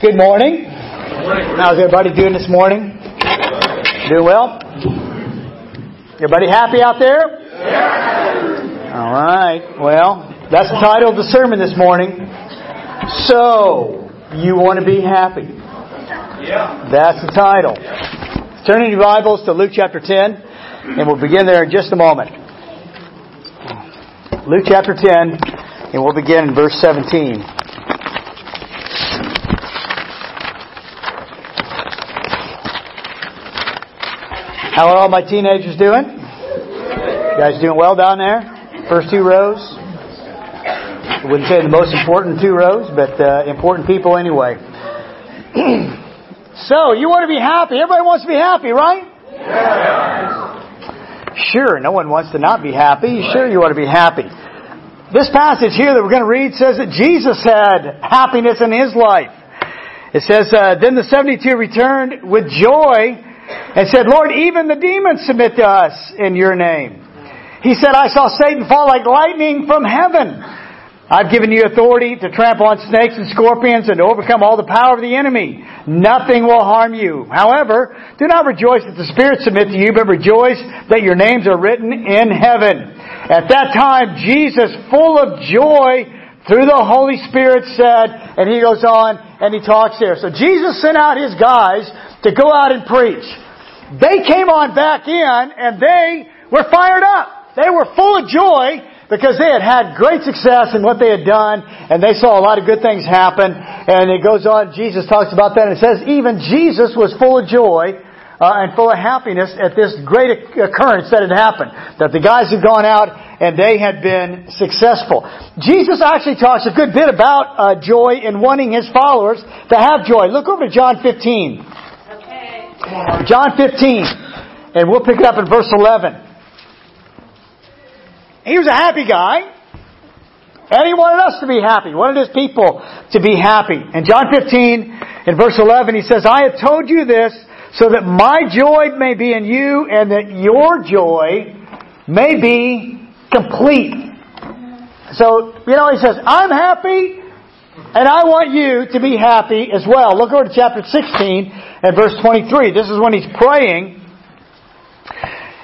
Good morning. How's everybody doing this morning? Doing well? Everybody happy out there? All right. Well, that's the title of the sermon this morning. So, you want to be happy? Yeah. That's the title. Turn in your Bibles to Luke chapter 10, and we'll begin there in just a moment. Luke chapter 10, and we'll begin in verse 17. How are all my teenagers doing? You guys doing well down there? First two rows? I wouldn't say the most important two rows, but uh, important people anyway. so, you want to be happy. Everybody wants to be happy, right? Sure, no one wants to not be happy. Sure, you want to be happy. This passage here that we're going to read says that Jesus had happiness in his life. It says, uh, Then the 72 returned with joy and said, Lord, even the demons submit to us in your name. He said, I saw Satan fall like lightning from heaven. I've given you authority to trample on snakes and scorpions and to overcome all the power of the enemy. Nothing will harm you. However, do not rejoice that the spirits submit to you, but rejoice that your names are written in heaven. At that time, Jesus, full of joy through the Holy Spirit said, and he goes on and he talks there. So Jesus sent out his guys to go out and preach. They came on back in and they were fired up. They were full of joy because they had had great success in what they had done and they saw a lot of good things happen. And it goes on, Jesus talks about that and it says even Jesus was full of joy uh, and full of happiness at this great occurrence that had happened. That the guys had gone out and they had been successful. Jesus actually talks a good bit about uh, joy and wanting his followers to have joy. Look over to John 15. Okay. John 15. And we'll pick it up in verse 11. He was a happy guy. And he wanted us to be happy. He wanted his people to be happy. In John 15, in verse 11, he says, I have told you this so that my joy may be in you and that your joy may be complete. So, you know, he says, I'm happy and I want you to be happy as well. Look over to chapter 16 and verse 23. This is when he's praying.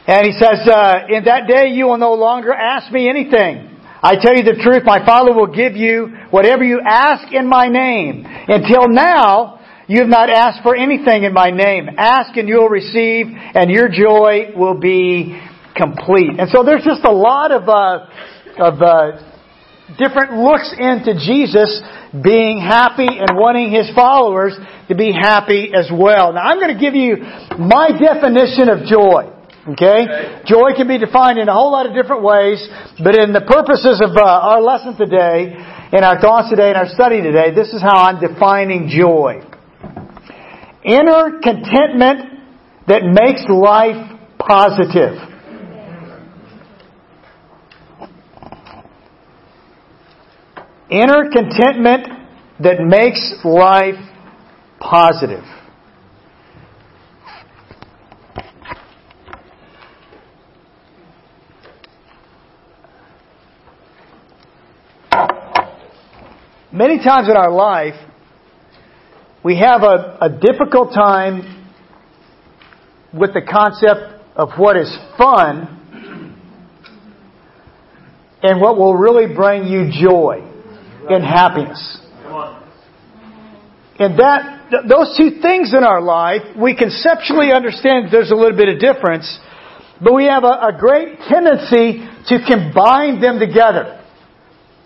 And he says, uh, In that day you will no longer ask me anything. I tell you the truth, my Father will give you whatever you ask in my name. Until now, you have not asked for anything in my name. Ask and you will receive, and your joy will be complete. And so there's just a lot of, uh, of uh, different looks into Jesus being happy and wanting his followers to be happy as well. Now I'm going to give you my definition of joy. Okay? okay? Joy can be defined in a whole lot of different ways, but in the purposes of uh, our lesson today, in our thoughts today, in our study today, this is how I'm defining joy. Inner contentment that makes life positive. Inner contentment that makes life positive. Many times in our life, we have a, a difficult time with the concept of what is fun and what will really bring you joy and happiness. And that, those two things in our life, we conceptually understand there's a little bit of difference, but we have a, a great tendency to combine them together.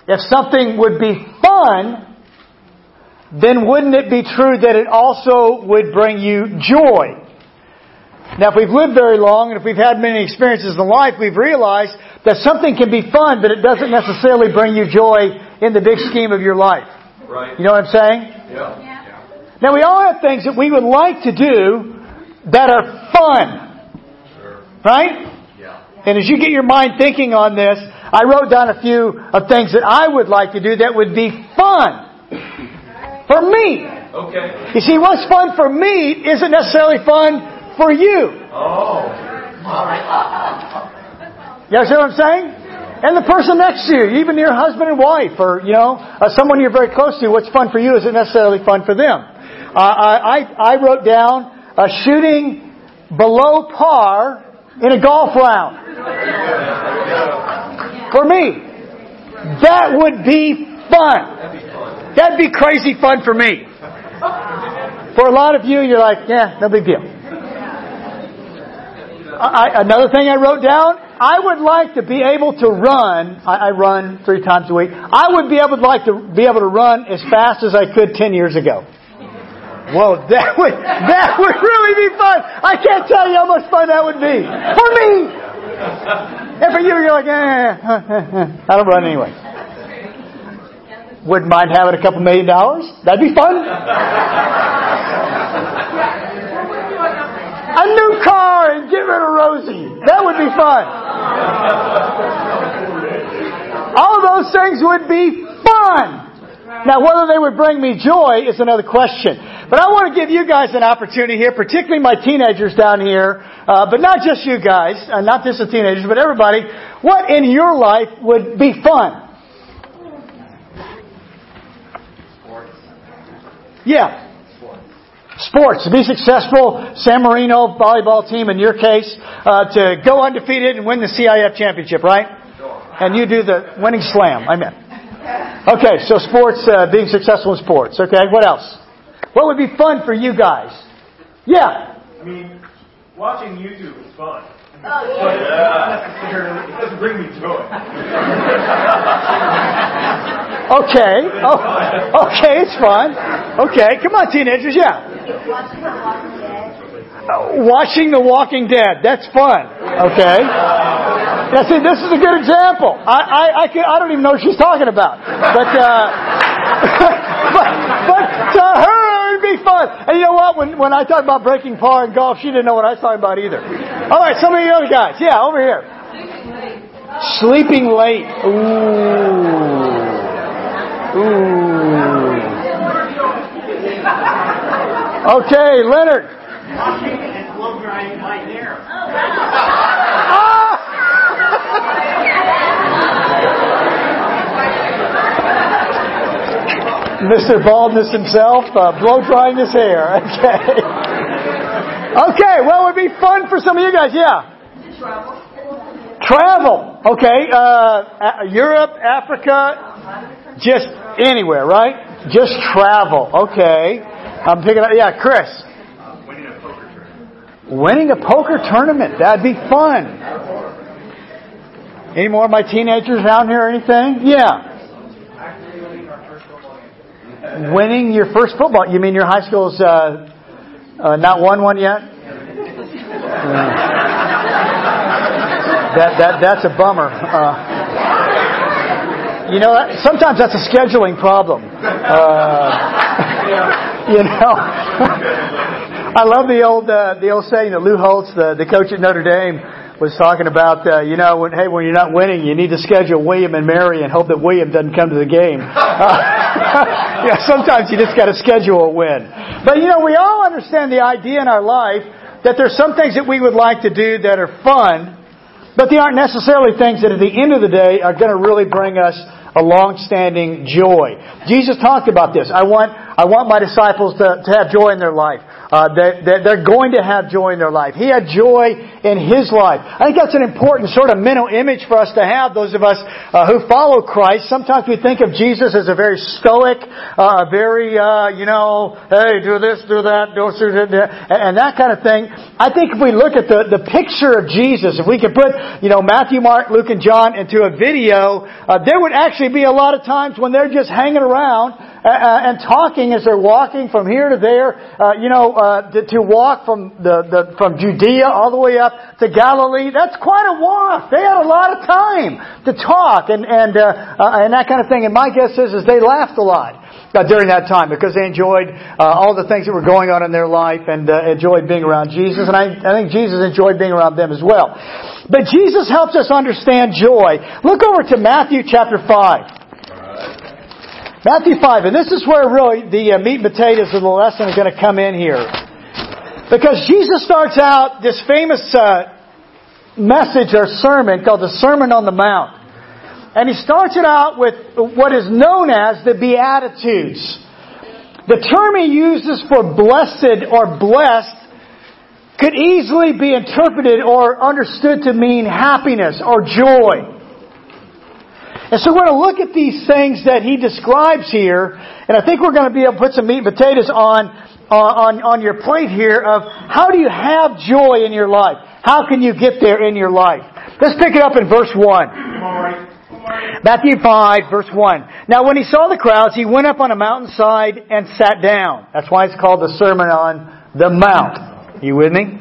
If something would be fun, then wouldn't it be true that it also would bring you joy? Now, if we've lived very long and if we've had many experiences in life, we've realized that something can be fun, but it doesn't necessarily bring you joy in the big scheme of your life. Right. You know what I'm saying? Yeah. Now, we all have things that we would like to do that are fun. Sure. Right? Yeah. And as you get your mind thinking on this, I wrote down a few of things that I would like to do that would be fun for me. Okay. You see, what's fun for me isn't necessarily fun for you. Oh. You understand what I'm saying? And the person next to you, even your husband and wife, or you know, uh, someone you're very close to, what's fun for you isn't necessarily fun for them. Uh, I, I wrote down a shooting below par in a golf round. For me, that would be fun. That'd be crazy fun for me. For a lot of you, you're like, yeah, no big deal. I, another thing I wrote down, I would like to be able to run. I, I run three times a week. I would be able to like to be able to run as fast as I could ten years ago. Whoa, that would that would really be fun. I can't tell you how much fun that would be for me. And for you, you're like, eh, I don't run anyway. Wouldn't mind having a couple million dollars. That'd be fun. A new car and get rid of Rosie. That would be fun. All those things would be fun. Now, whether they would bring me joy is another question. But I want to give you guys an opportunity here, particularly my teenagers down here, uh, but not just you guys, uh, not just the teenagers, but everybody. What in your life would be fun? Yeah. Sports. To be successful, San Marino volleyball team in your case, uh, to go undefeated and win the CIF championship, right? And you do the winning slam. I meant. Okay, so sports, uh, being successful in sports. Okay, what else? What would be fun for you guys? Yeah. I mean, watching YouTube is fun. Oh, yeah. But it doesn't bring me joy. okay. Oh, okay, it's fun. Okay, come on, teenagers. Yeah. Watching The Walking Dead. That's fun. Okay. Now, see, this is a good example. I, I, I, can, I don't even know what she's talking about. But, uh, but, but to her, it'd be fun. And you know what? When, when I talked about breaking par in golf, she didn't know what I was talking about either. All right, some of you other guys. Yeah, over here. Sleeping late. Sleeping late. Ooh. Ooh. Okay, Leonard. and blow drying my hair. Mr. Baldness himself, uh, blow drying his hair. Okay. Okay, well, it would be fun for some of you guys. Yeah. Travel. Travel. Okay. Uh, Europe, Africa, just anywhere, right? Just travel. Okay. I'm picking up. Yeah, Chris. Winning a poker tournament. Winning a poker tournament. That'd be fun. Any more of my teenagers around here or anything? Yeah. Winning your first football. You mean your high school's uh, uh, not won one yet? That that that's a bummer. You know, sometimes that's a scheduling problem. Uh, you know, I love the old uh, the old saying that Lou Holtz, the the coach at Notre Dame, was talking about. Uh, you know, when, hey, when you're not winning, you need to schedule William and Mary and hope that William doesn't come to the game. Uh, yeah, sometimes you just got to schedule a win. But you know, we all understand the idea in our life that there's some things that we would like to do that are fun, but they aren't necessarily things that at the end of the day are going to really bring us a long-standing joy. Jesus talked about this. I want, I want my disciples to, to have joy in their life. Uh, that, that they're going to have joy in their life. He had joy in his life. I think that's an important sort of mental image for us to have, those of us uh, who follow Christ. Sometimes we think of Jesus as a very stoic, uh, very, uh, you know, hey, do this, do that, do this, do that, and that kind of thing. I think if we look at the, the picture of Jesus, if we could put, you know, Matthew, Mark, Luke, and John into a video, uh, there would actually be a lot of times when they're just hanging around uh, and talking as they're walking from here to there, uh, you know, uh, to, to, walk from the, the from Judea all the way up to Galilee. That's quite a walk. They had a lot of time to talk and and uh, uh, and that kind of thing. And my guess is, is they laughed a lot. Uh, during that time because they enjoyed all the things that were going on in their life and enjoyed being around Jesus. And I, I think Jesus enjoyed being around them as well. But Jesus helps us understand joy. Look over to Matthew chapter 5. Matthew 5, and this is where really the uh, meat and potatoes of the lesson are going to come in here. Because Jesus starts out this famous uh, message or sermon called the Sermon on the Mount. And he starts it out with what is known as the Beatitudes. The term he uses for blessed or blessed could easily be interpreted or understood to mean happiness or joy. And so we're going to look at these things that he describes here, and I think we're going to be able to put some meat and potatoes on, on, on your plate here of how do you have joy in your life? How can you get there in your life? Let's pick it up in verse 1. Matthew 5, verse 1. Now when he saw the crowds, he went up on a mountainside and sat down. That's why it's called the Sermon on the Mount. You with me?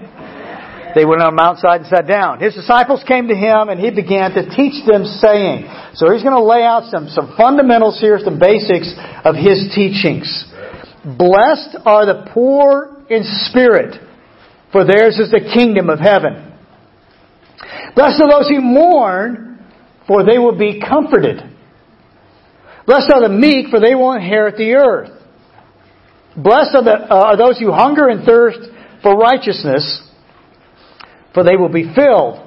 They went on a mountainside and sat down. His disciples came to him and he began to teach them saying, so he's going to lay out some, some fundamentals here, some basics of his teachings. Blessed are the poor in spirit, for theirs is the kingdom of heaven. Blessed are those who mourn, for they will be comforted. Blessed are the meek, for they will inherit the earth. Blessed are, the, uh, are those who hunger and thirst for righteousness, for they will be filled.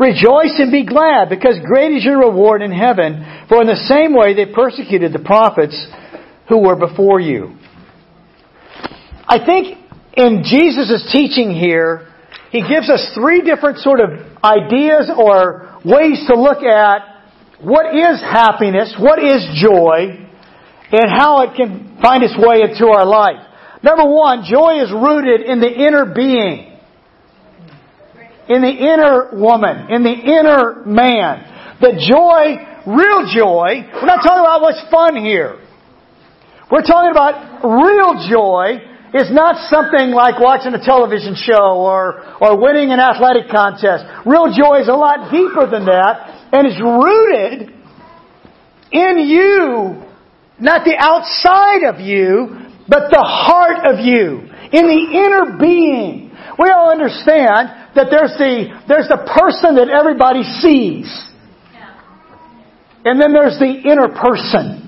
Rejoice and be glad, because great is your reward in heaven, for in the same way they persecuted the prophets who were before you. I think in Jesus' teaching here, he gives us three different sort of ideas or ways to look at what is happiness, what is joy, and how it can find its way into our life. Number one, joy is rooted in the inner being in the inner woman, in the inner man. The joy, real joy, we're not talking about what's fun here. We're talking about real joy is not something like watching a television show or, or winning an athletic contest. Real joy is a lot deeper than that and is rooted in you, not the outside of you, but the heart of you, in the inner being. We all understand that there's the, there's the person that everybody sees. And then there's the inner person.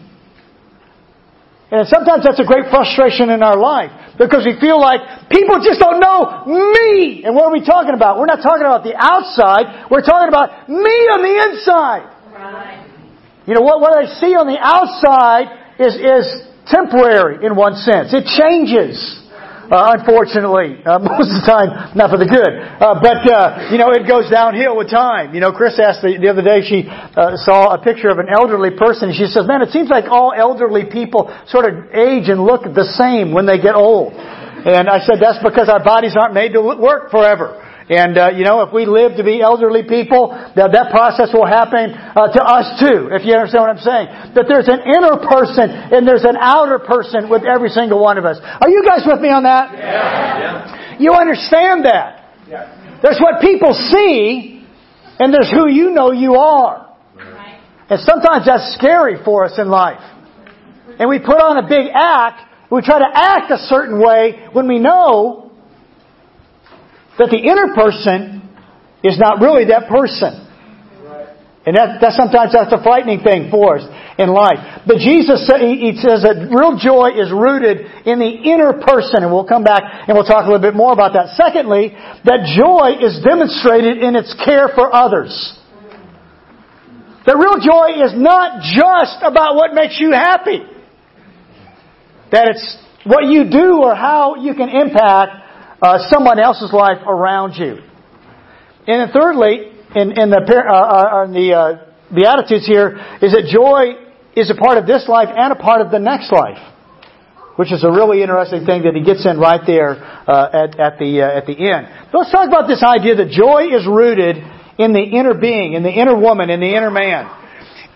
And sometimes that's a great frustration in our life because we feel like people just don't know me. And what are we talking about? We're not talking about the outside. We're talking about me on the inside. Right. You know, what, what I see on the outside is, is temporary in one sense. It changes uh, unfortunately, uh, most of the time, not for the good. Uh, but, uh, you know, it goes downhill with time. You know, Chris asked the, the other day, she uh, saw a picture of an elderly person, and she says, man, it seems like all elderly people sort of age and look the same when they get old. And I said, that's because our bodies aren't made to work forever. And, uh, you know, if we live to be elderly people, that, that process will happen uh, to us too, if you understand what I'm saying. That there's an inner person and there's an outer person with every single one of us. Are you guys with me on that? Yeah. You understand that. Yeah. There's what people see, and there's who you know you are. And sometimes that's scary for us in life. And we put on a big act, we try to act a certain way when we know that the inner person is not really that person. And that, that sometimes that's a frightening thing for us in life. But Jesus he says that real joy is rooted in the inner person, and we'll come back and we'll talk a little bit more about that. Secondly, that joy is demonstrated in its care for others. That real joy is not just about what makes you happy. That it's what you do or how you can impact uh, someone else's life around you. And then thirdly, in, in the, uh, uh, in the uh, Beatitudes here, is that joy is a part of this life and a part of the next life. Which is a really interesting thing that he gets in right there uh, at, at, the, uh, at the end. So let's talk about this idea that joy is rooted in the inner being, in the inner woman, in the inner man.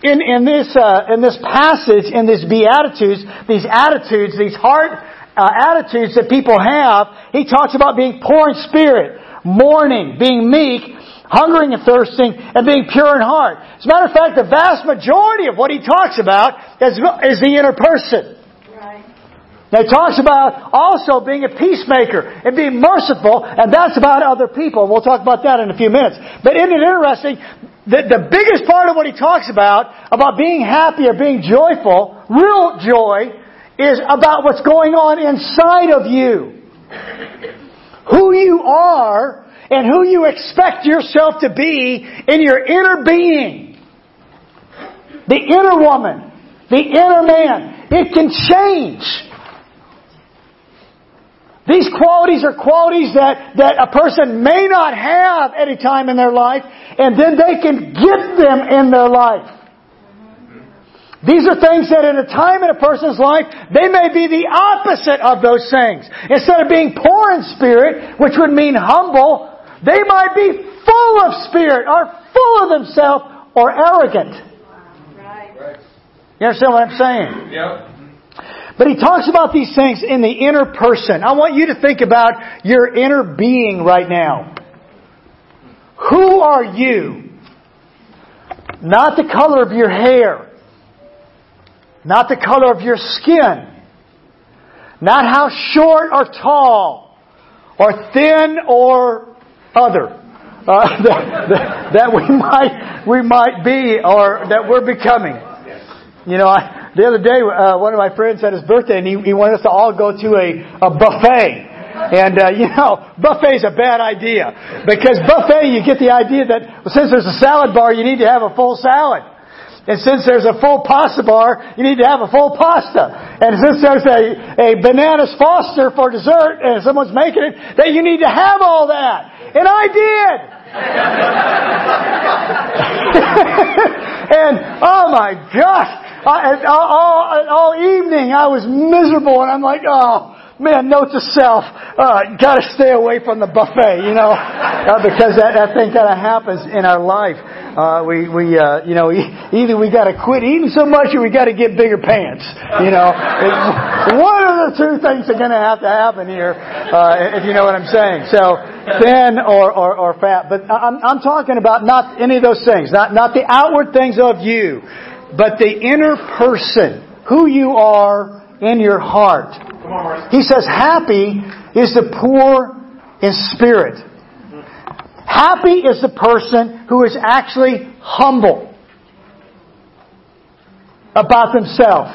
In, in, this, uh, in this passage, in these Beatitudes, these attitudes, these heart uh, attitudes that people have, he talks about being poor in spirit, mourning, being meek, hungering and thirsting, and being pure in heart. As a matter of fact, the vast majority of what he talks about is, is the inner person. Right. Now he talks about also being a peacemaker and being merciful, and that's about other people. We'll talk about that in a few minutes. But isn't it interesting? that the biggest part of what he talks about, about being happy or being joyful, real joy, is about what's going on inside of you. Who you are and who you expect yourself to be in your inner being. The inner woman, the inner man. It can change. These qualities are qualities that, that a person may not have at a time in their life, and then they can get them in their life. These are things that at a time in a person's life, they may be the opposite of those things. Instead of being poor in spirit, which would mean humble, they might be full of spirit, or full of themselves, or arrogant. Right. You understand what I'm saying? Yep. But he talks about these things in the inner person. I want you to think about your inner being right now. Who are you? Not the color of your hair. Not the color of your skin. Not how short or tall. Or thin or other. Uh, that, that, that we might, we might be or that we're becoming. You know, I, the other day, uh, one of my friends had his birthday, and he, he wanted us to all go to a, a buffet. And uh, you know, buffet is a bad idea because buffet you get the idea that well, since there's a salad bar, you need to have a full salad. And since there's a full pasta bar, you need to have a full pasta. And since there's a, a bananas foster for dessert and someone's making it, that you need to have all that. And I did. and oh my gosh, I, all, all, all evening I was miserable and I'm like, oh, man, note to self, uh, gotta stay away from the buffet, you know, uh, because that, that thing kind of happens in our life. Uh, we, we, uh, you know, either we gotta quit eating so much or we gotta get bigger pants, you know. one of the two things are gonna have to happen here, uh, if you know what I'm saying. So, thin or, or, or fat. But I'm, I'm talking about not any of those things, not, not the outward things of you but the inner person, who you are in your heart. He says, happy is the poor in spirit. Happy is the person who is actually humble about themselves.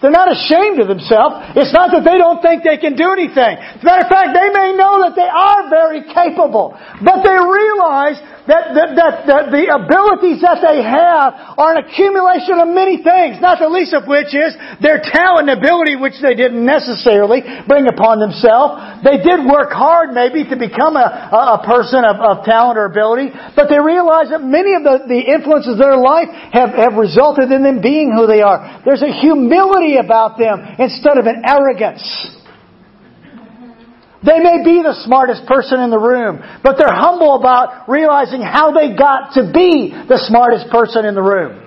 They're not ashamed of themselves. It's not that they don't think they can do anything. As a matter of fact, they may know that they are very capable, but they realize that, that, that, that the abilities that they have are an accumulation of many things, not the least of which is their talent and ability, which they didn't necessarily bring upon themselves. They did work hard maybe to become a, a person of, of talent or ability, but they realize that many of the, the influences of their life have, have resulted in them being who they are. There's a humility about them instead of an arrogance. They may be the smartest person in the room, but they're humble about realizing how they got to be the smartest person in the room.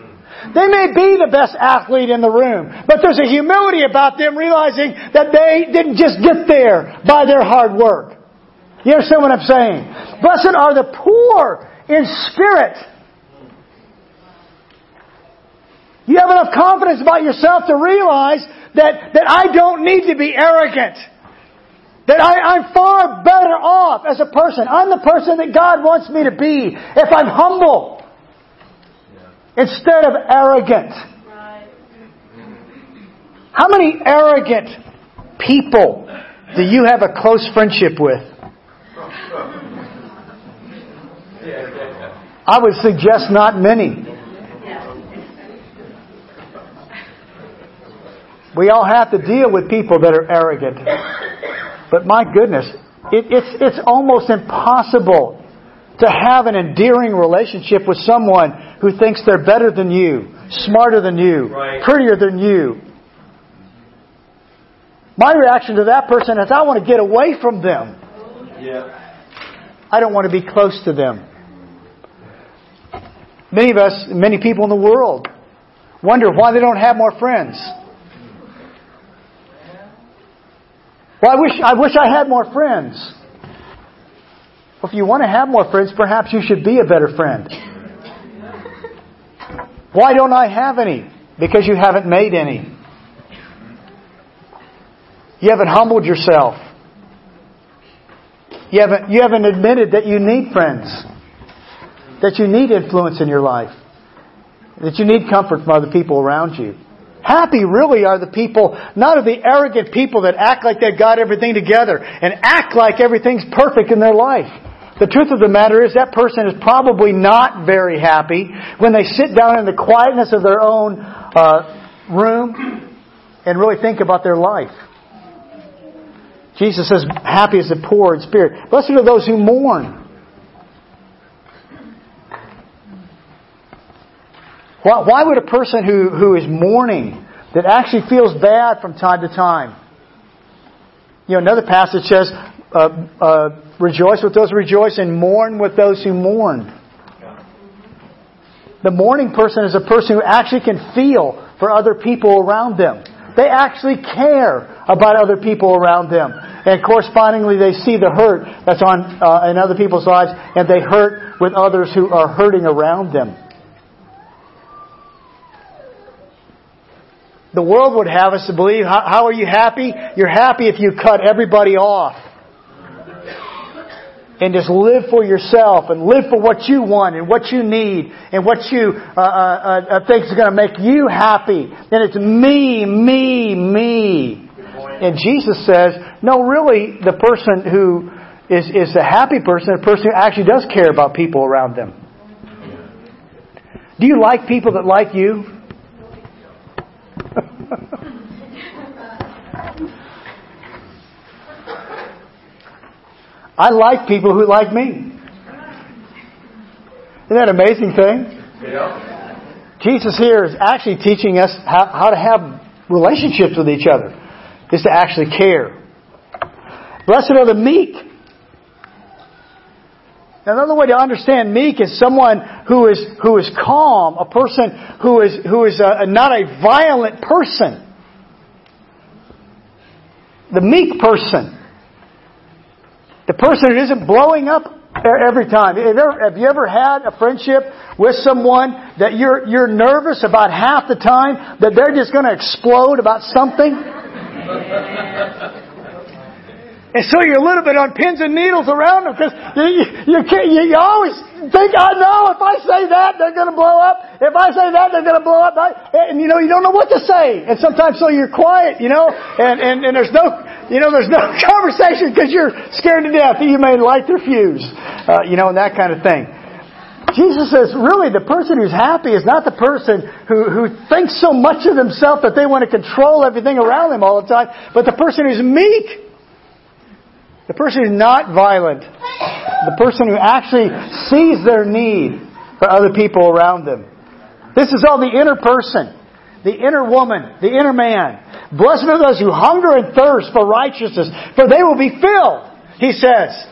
They may be the best athlete in the room, but there's a humility about them realizing that they didn't just get there by their hard work. You understand what I'm saying? Blessed are the poor in spirit. You have enough confidence about yourself to realize that, that I don't need to be arrogant. That I, am far better off as a person. I'm the person that God wants me to be if I'm humble instead of arrogant. How many arrogant people do you have a close friendship with? I would suggest not many. We all have to deal with people that are arrogant. But my goodness, it, it's, it's almost impossible to have an endearing relationship with someone who thinks they're better than you, smarter than you, right. prettier than you. My reaction to that person is I want to get away from them. Yeah. I don't want to be close to them. Many of us, many people in the world, wonder why they don't have more friends. Well, I wish, I wish I had more friends. Well, if you want to have more friends, perhaps you should be a better friend. Why don't I have any? Because you haven't made any. You haven't humbled yourself. You haven't, you haven't admitted that you need friends. That you need influence in your life. That you need comfort from other people around you. Happy really are the people, not of the arrogant people that act like they've got everything together and act like everything's perfect in their life. The truth of the matter is that person is probably not very happy when they sit down in the quietness of their own uh, room and really think about their life. Jesus says, happy is the poor in spirit. Blessed are those who mourn. Why, why would a person who, who is mourning, that actually feels bad from time to time, you know, another passage says, uh, uh, rejoice with those who rejoice and mourn with those who mourn. The mourning person is a person who actually can feel for other people around them. They actually care about other people around them. And correspondingly, they see the hurt that's on uh, in other people's lives, and they hurt with others who are hurting around them. The world would have us to believe, how, how are you happy? You're happy if you cut everybody off. And just live for yourself and live for what you want and what you need and what you uh, uh, uh, think is going to make you happy. And it's me, me, me. And Jesus says, no, really, the person who is, is a happy person, a person who actually does care about people around them. Do you like people that like you? I like people who like me. Isn't that an amazing thing? Yeah. Jesus here is actually teaching us how, how to have relationships with each other, is to actually care. Blessed are the meek. Another way to understand meek is someone who is who is calm, a person who is who is a, not a violent person. The meek person. The person who isn't blowing up every time. Have you, ever, have you ever had a friendship with someone that you're, you're nervous about half the time that they're just going to explode about something? And so you're a little bit on pins and needles around them because you, you, can't, you, you always think, I know if I say that, they're going to blow up. If I say that, they're going to blow up. And you know, you don't know what to say. And sometimes so you're quiet, you know, and, and, and there's no, you know, there's no conversation because you're scared to death that you may light their fuse, uh, you know, and that kind of thing. Jesus says, really, the person who's happy is not the person who, who thinks so much of themselves that they want to control everything around them all the time, but the person who's meek. The person who's not violent. The person who actually sees their need for other people around them. This is all the inner person, the inner woman, the inner man. Blessed are those who hunger and thirst for righteousness, for they will be filled, he says.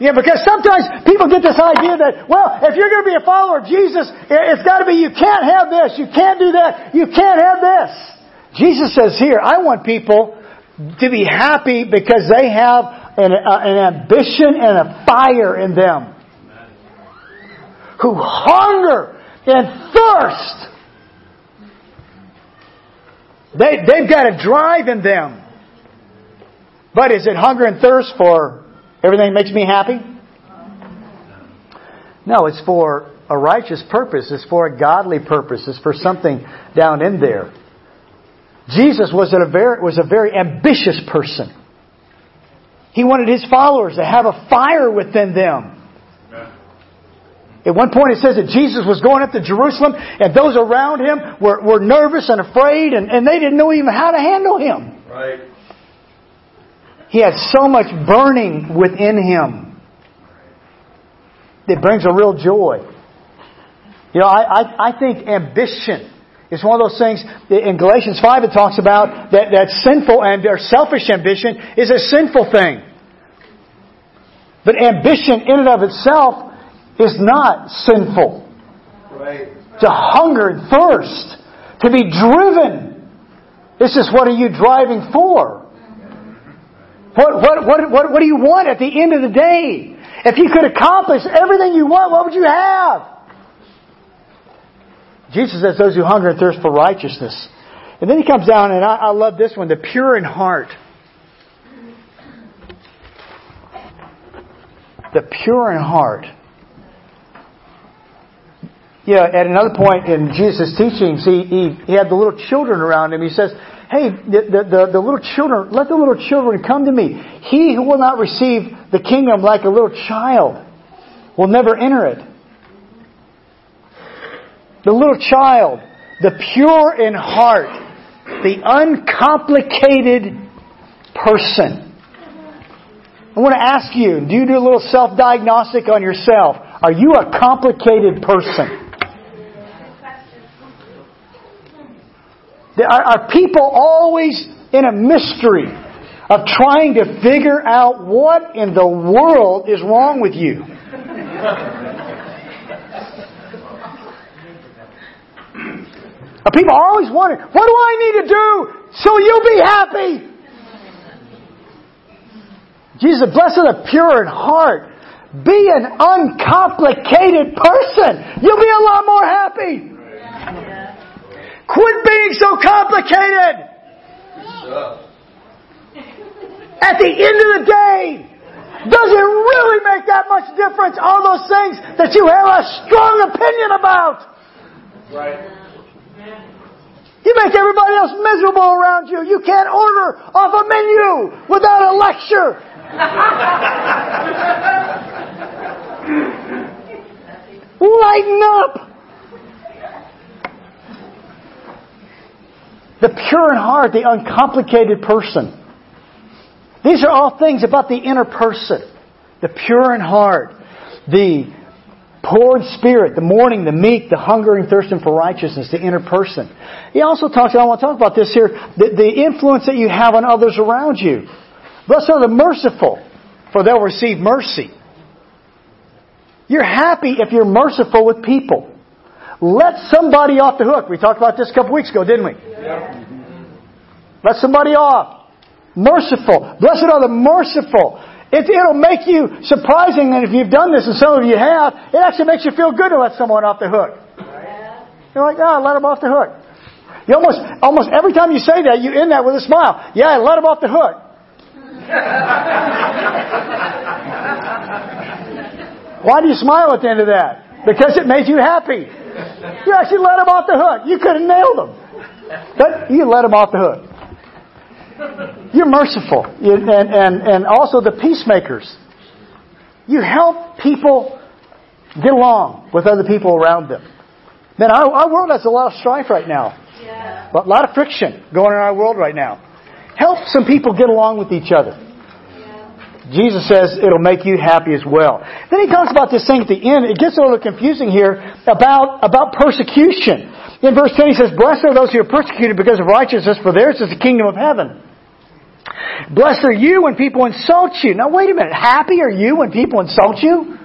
Yeah, because sometimes people get this idea that, well, if you're going to be a follower of Jesus, it's got to be you can't have this, you can't do that, you can't have this. Jesus says here, I want people to be happy because they have an, uh, an ambition and a fire in them. Who hunger and thirst. They, they've got a drive in them. But is it hunger and thirst for everything makes me happy? No, it's for a righteous purpose. It's for a godly purpose. It's for something down in there. Jesus was a very, was a very ambitious person. He wanted his followers to have a fire within them. At one point it says that Jesus was going up to Jerusalem and those around him were, were nervous and afraid and, and they didn't know even how to handle him. Right. He had so much burning within him that brings a real joy. You know, I, I, I think ambition is one of those things in Galatians 5 it talks about that, that sinful and or selfish ambition is a sinful thing. But ambition in and of itself is not sinful. Right. To hunger and thirst, to be driven. This is what are you driving for? What, what, what, what, what do you want at the end of the day? If you could accomplish everything you want, what would you have? Jesus says, Those who hunger and thirst for righteousness. And then he comes down, and I, I love this one the pure in heart. The pure in heart. Yeah, at another point in Jesus' teachings, he, he, he had the little children around him. He says, Hey, the, the, the, the little children, let the little children come to me. He who will not receive the kingdom like a little child will never enter it. The little child, the pure in heart, the uncomplicated person. I want to ask you, do you do a little self-diagnostic on yourself? Are you a complicated person? Are, are people always in a mystery of trying to figure out what in the world is wrong with you? Are people always wondering, what do I need to do so you'll be happy? Jesus, blessed the pure in heart. Be an uncomplicated person. You'll be a lot more happy. Quit being so complicated. At the end of the day, does it really make that much difference? All those things that you have a strong opinion about. Right. You make everybody else miserable around you. You can't order off a menu without a lecture. Lighten up. The pure in heart, the uncomplicated person. These are all things about the inner person. The pure in heart, the poor in spirit, the mourning, the meek, the hungering, thirsting for righteousness, the inner person. He also talks, I want to talk about this here, the, the influence that you have on others around you. Blessed are the merciful, for they'll receive mercy. You're happy if you're merciful with people. Let somebody off the hook. We talked about this a couple weeks ago, didn't we? Yeah. Let somebody off. Merciful. Blessed are the merciful. It, it'll make you surprising that if you've done this, and some of you have, it actually makes you feel good to let someone off the hook. You're like, ah, oh, let them off the hook. You almost, almost every time you say that, you end that with a smile. Yeah, I let them off the hook. Why do you smile at the end of that? Because it made you happy. You actually let him off the hook. You could have nailed him. But you let him off the hook. You're merciful. and, and, and also the peacemakers. You help people get along with other people around them. Man, our, our world has a lot of strife right now. Yeah. A lot of friction going on in our world right now. Help some people get along with each other. Jesus says it'll make you happy as well. Then he talks about this thing at the end. It gets a little confusing here about, about persecution. In verse 10 he says, Blessed are those who are persecuted because of righteousness, for theirs is the kingdom of heaven. Blessed are you when people insult you. Now wait a minute. Happy are you when people insult you?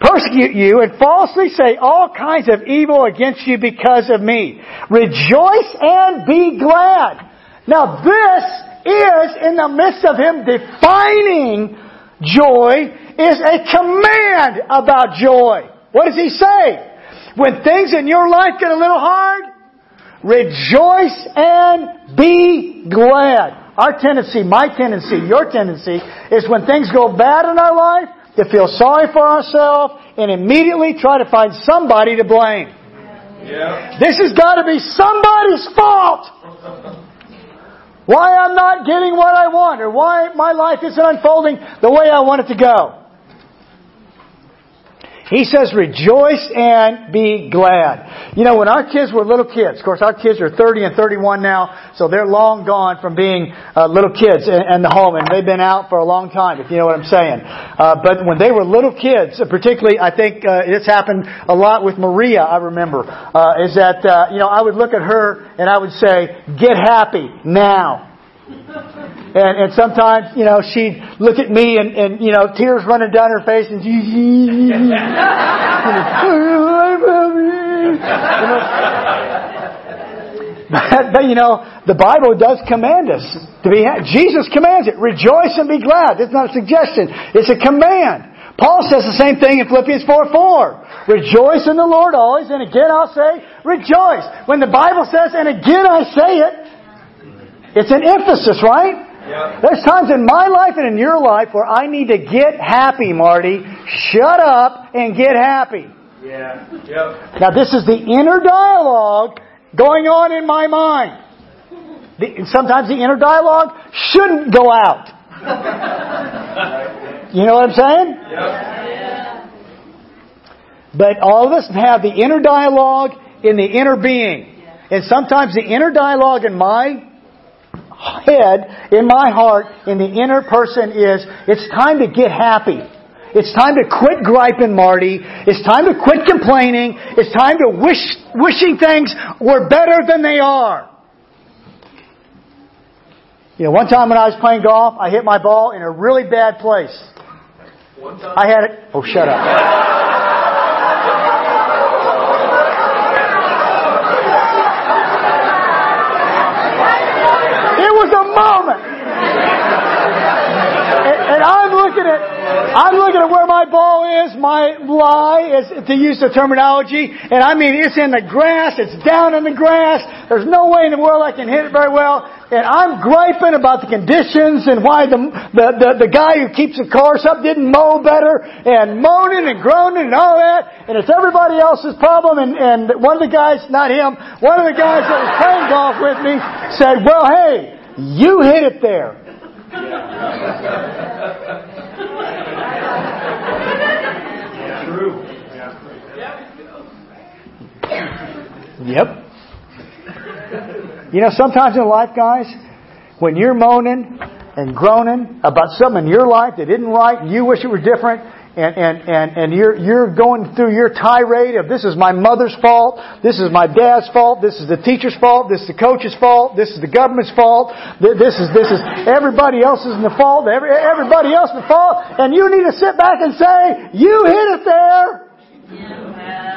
Persecute you and falsely say all kinds of evil against you because of me. Rejoice and be glad. Now this is in the midst of him defining joy is a command about joy. What does he say? When things in your life get a little hard, rejoice and be glad. Our tendency, my tendency, your tendency, is when things go bad in our life, to feel sorry for ourselves and immediately try to find somebody to blame. Yeah. This has got to be somebody's fault. Why I'm not getting what I want or why my life isn't unfolding the way I want it to go. He says, rejoice and be glad. You know, when our kids were little kids, of course our kids are 30 and 31 now, so they're long gone from being uh, little kids in, in, the home, and they've been out for a long time, if you know what I'm saying. Uh, but when they were little kids, particularly, I think uh, it's happened a lot with Maria, I remember, uh, is that, uh, you know, I would look at her and I would say, get happy now. And, and sometimes, you know, she'd look at me and, and, you know, tears running down her face and, but, but, you know, the Bible does command us to be, Jesus commands it. Rejoice and be glad. It's not a suggestion. It's a command. Paul says the same thing in Philippians 4 4. Rejoice in the Lord always, and again I'll say, rejoice. When the Bible says, and again I say it, it's an emphasis, right? There's times in my life and in your life where I need to get happy, Marty. Shut up and get happy. Yeah. Yep. Now this is the inner dialogue going on in my mind. The, sometimes the inner dialogue shouldn't go out. You know what I'm saying? Yep. But all of us have the inner dialogue in the inner being. And sometimes the inner dialogue in my head, in my heart, in the inner person is, it's time to get happy. It's time to quit griping, Marty. It's time to quit complaining. It's time to wish, wishing things were better than they are. You know, one time when I was playing golf, I hit my ball in a really bad place. One time. I had it. Oh, shut up. It was a moment. And, and I'm looking at, I'm looking at where my ball is, my lie is to use the terminology, and I mean it's in the grass, it's down in the grass. There's no way in the world I can hit it very well, and I'm griping about the conditions and why the the the, the guy who keeps the cars up didn't mow better, and moaning and groaning and all that, and it's everybody else's problem. And and one of the guys, not him, one of the guys that was playing golf with me said, "Well, hey, you hit it there." True. Yeah. Yep. You know, sometimes in life, guys, when you're moaning and groaning about something in your life that isn't right, and you wish it were different, and, and, and, and you're, you're going through your tirade of this is my mother's fault, this is my dad's fault, this is the teacher's fault, this is the coach's fault, this is the government's fault, this is, this is everybody else is in the fault, every, everybody else in the fault, and you need to sit back and say, you hit it there! Yep.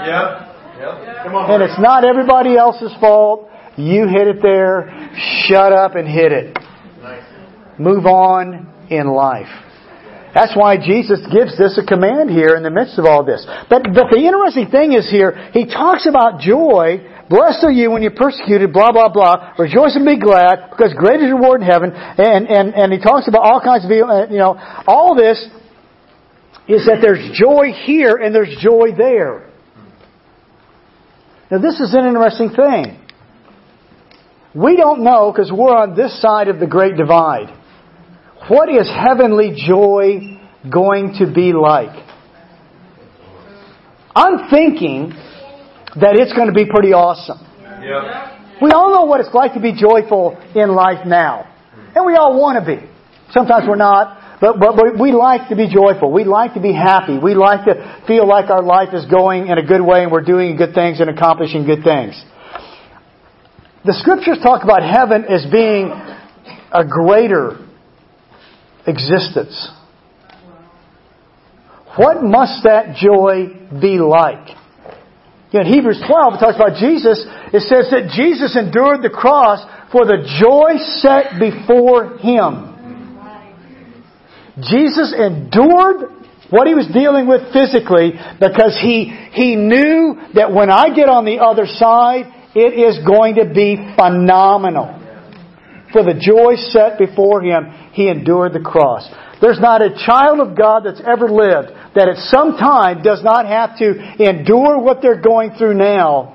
Yep. And it's not everybody else's fault. You hit it there. Shut up and hit it. Move on in life. That's why Jesus gives this a command here in the midst of all this. But, but the interesting thing is here, he talks about joy. Blessed are you when you're persecuted, blah, blah, blah. Rejoice and be glad, because great is your reward in heaven. And, and, and he talks about all kinds of, uh, you know, all this is that there's joy here and there's joy there. Now this is an interesting thing. We don't know, because we're on this side of the great divide, what is heavenly joy going to be like? I'm thinking that it's going to be pretty awesome. Yep. We all know what it's like to be joyful in life now. And we all want to be. Sometimes we're not, but, but, we like to be joyful. We like to be happy. We like to feel like our life is going in a good way and we're doing good things and accomplishing good things. The scriptures talk about heaven as being a greater existence. What must that joy be like? In Hebrews 12, it talks about Jesus. It says that Jesus endured the cross for the joy set before Him. Jesus endured what He was dealing with physically because He, he knew that when I get on the other side, it is going to be phenomenal. For the joy set before Him, He endured the cross. There's not a child of God that's ever lived that at some time does not have to endure what they're going through now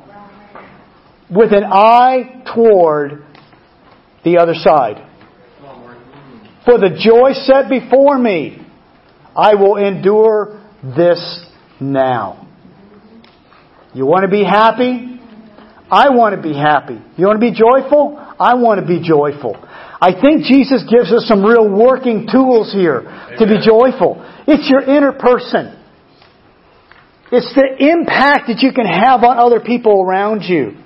with an eye toward the other side. For the joy set before me, I will endure this now. You want to be happy? I want to be happy. You want to be joyful? I want to be joyful. I think Jesus gives us some real working tools here to be joyful. It's your inner person. It's the impact that you can have on other people around you.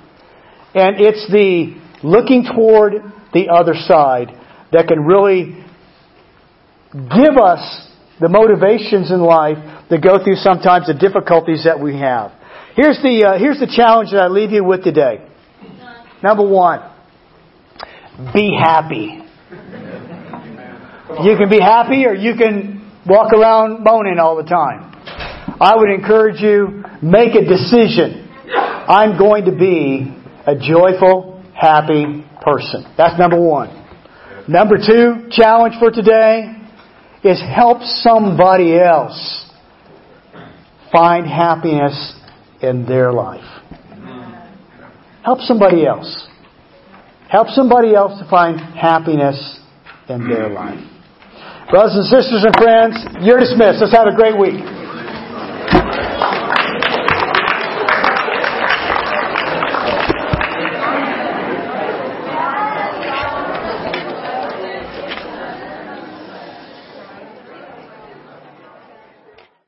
And it's the looking toward the other side that can really give us the motivations in life to go through sometimes the difficulties that we have. Here's the, uh, here's the challenge that I leave you with today. Number one, be happy. You can be happy or you can walk around moaning all the time. I would encourage you, make a decision. I'm going to be a joyful, happy person. That's number one. Number two challenge for today is help somebody else find happiness in their life. Help somebody else. Help somebody else to find happiness in their life. Brothers and sisters and friends, you're dismissed. Let's have a great week.